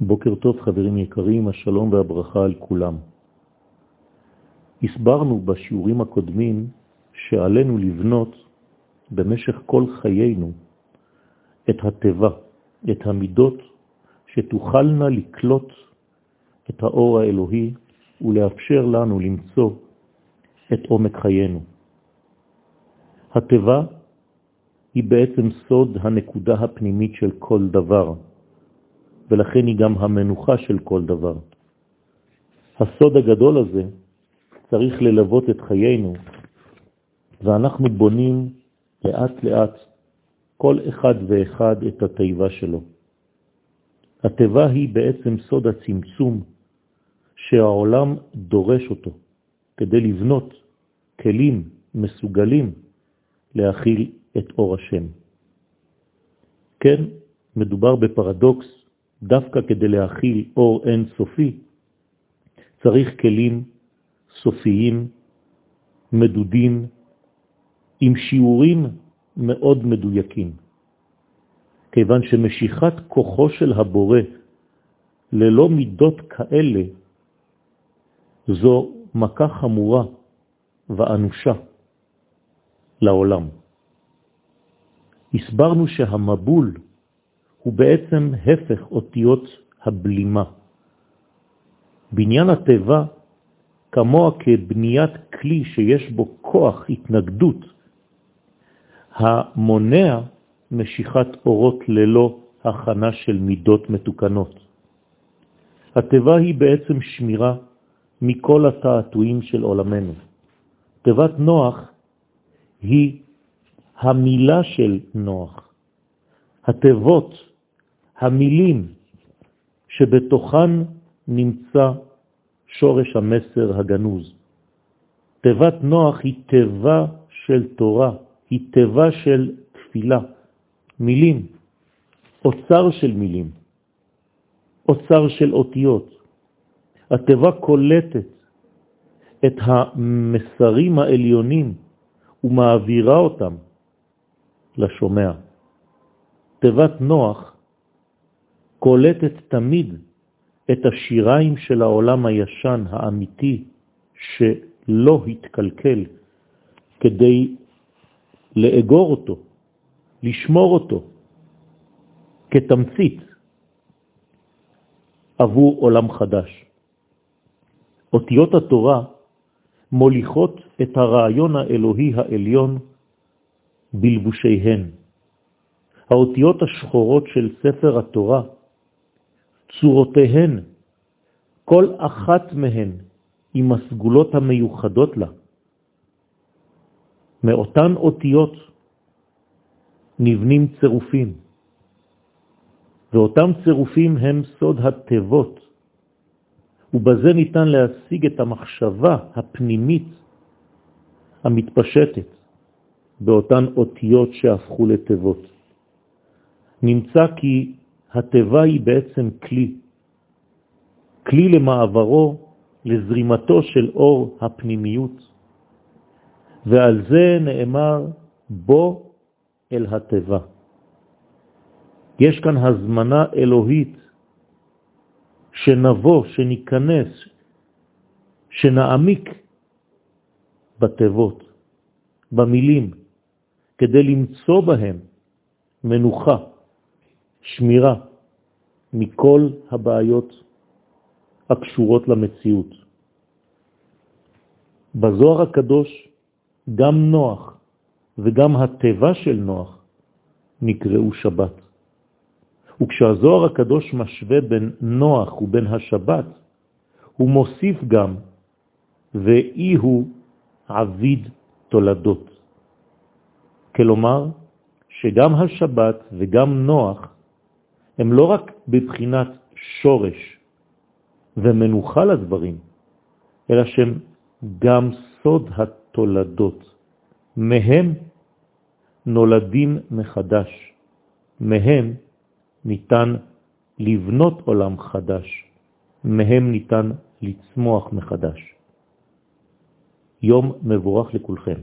בוקר טוב חברים יקרים, השלום והברכה על כולם. הסברנו בשיעורים הקודמים שעלינו לבנות במשך כל חיינו את הטבע, את המידות שתוכלנה לקלוט את האור האלוהי ולאפשר לנו למצוא את עומק חיינו. הטבע היא בעצם סוד הנקודה הפנימית של כל דבר, ולכן היא גם המנוחה של כל דבר. הסוד הגדול הזה צריך ללוות את חיינו, ואנחנו בונים לאט לאט כל אחד ואחד את התיבה שלו. התיבה היא בעצם סוד הצמצום שהעולם דורש אותו כדי לבנות כלים מסוגלים להכיל את אור השם. כן, מדובר בפרדוקס, דווקא כדי להכיל אור אין סופי, צריך כלים סופיים, מדודים, עם שיעורים מאוד מדויקים. כיוון שמשיכת כוחו של הבורא ללא מידות כאלה זו מכה חמורה ואנושה לעולם. הסברנו שהמבול הוא בעצם הפך אותיות הבלימה. בניין הטבע כמוה כבניית כלי שיש בו כוח התנגדות, המונע משיכת אורות ללא הכנה של מידות מתוקנות. הטבע היא בעצם שמירה מכל התעתועים של עולמנו. תיבת נוח היא המילה של נוח, התיבות, המילים שבתוכן נמצא שורש המסר הגנוז. תיבת נוח היא תיבה של תורה, היא תיבה של תפילה, מילים, אוצר של מילים, אוצר של אותיות. התיבה קולטת את המסרים העליונים ומעבירה אותם לשומע. תיבת נוח קולטת תמיד את השיריים של העולם הישן האמיתי שלא התקלקל כדי לאגור אותו, לשמור אותו כתמצית עבור עולם חדש. אותיות התורה מוליכות את הרעיון האלוהי העליון בלבושיהן. האותיות השחורות של ספר התורה, צורותיהן, כל אחת מהן עם הסגולות המיוחדות לה. מאותן אותיות נבנים צירופים, ואותם צירופים הם סוד התיבות, ובזה ניתן להשיג את המחשבה הפנימית המתפשטת באותן אותיות שהפכו לתיבות. נמצא כי התיבה היא בעצם כלי, כלי למעברו, לזרימתו של אור הפנימיות, ועל זה נאמר בו אל התיבה. יש כאן הזמנה אלוהית שנבוא, שניכנס, שנעמיק בתיבות, במילים, כדי למצוא בהם מנוחה, שמירה מכל הבעיות הקשורות למציאות. בזוהר הקדוש גם נוח וגם הטבע של נוח נקראו שבת. וכשהזוהר הקדוש משווה בין נוח ובין השבת, הוא מוסיף גם, ואי הוא עביד תולדות. כלומר, שגם השבת וגם נוח הם לא רק בבחינת שורש ומנוחה לדברים, אלא שהם גם סוד התולדות. מהם נולדים מחדש, מהם ניתן לבנות עולם חדש, מהם ניתן לצמוח מחדש. יום מבורך לכולכם.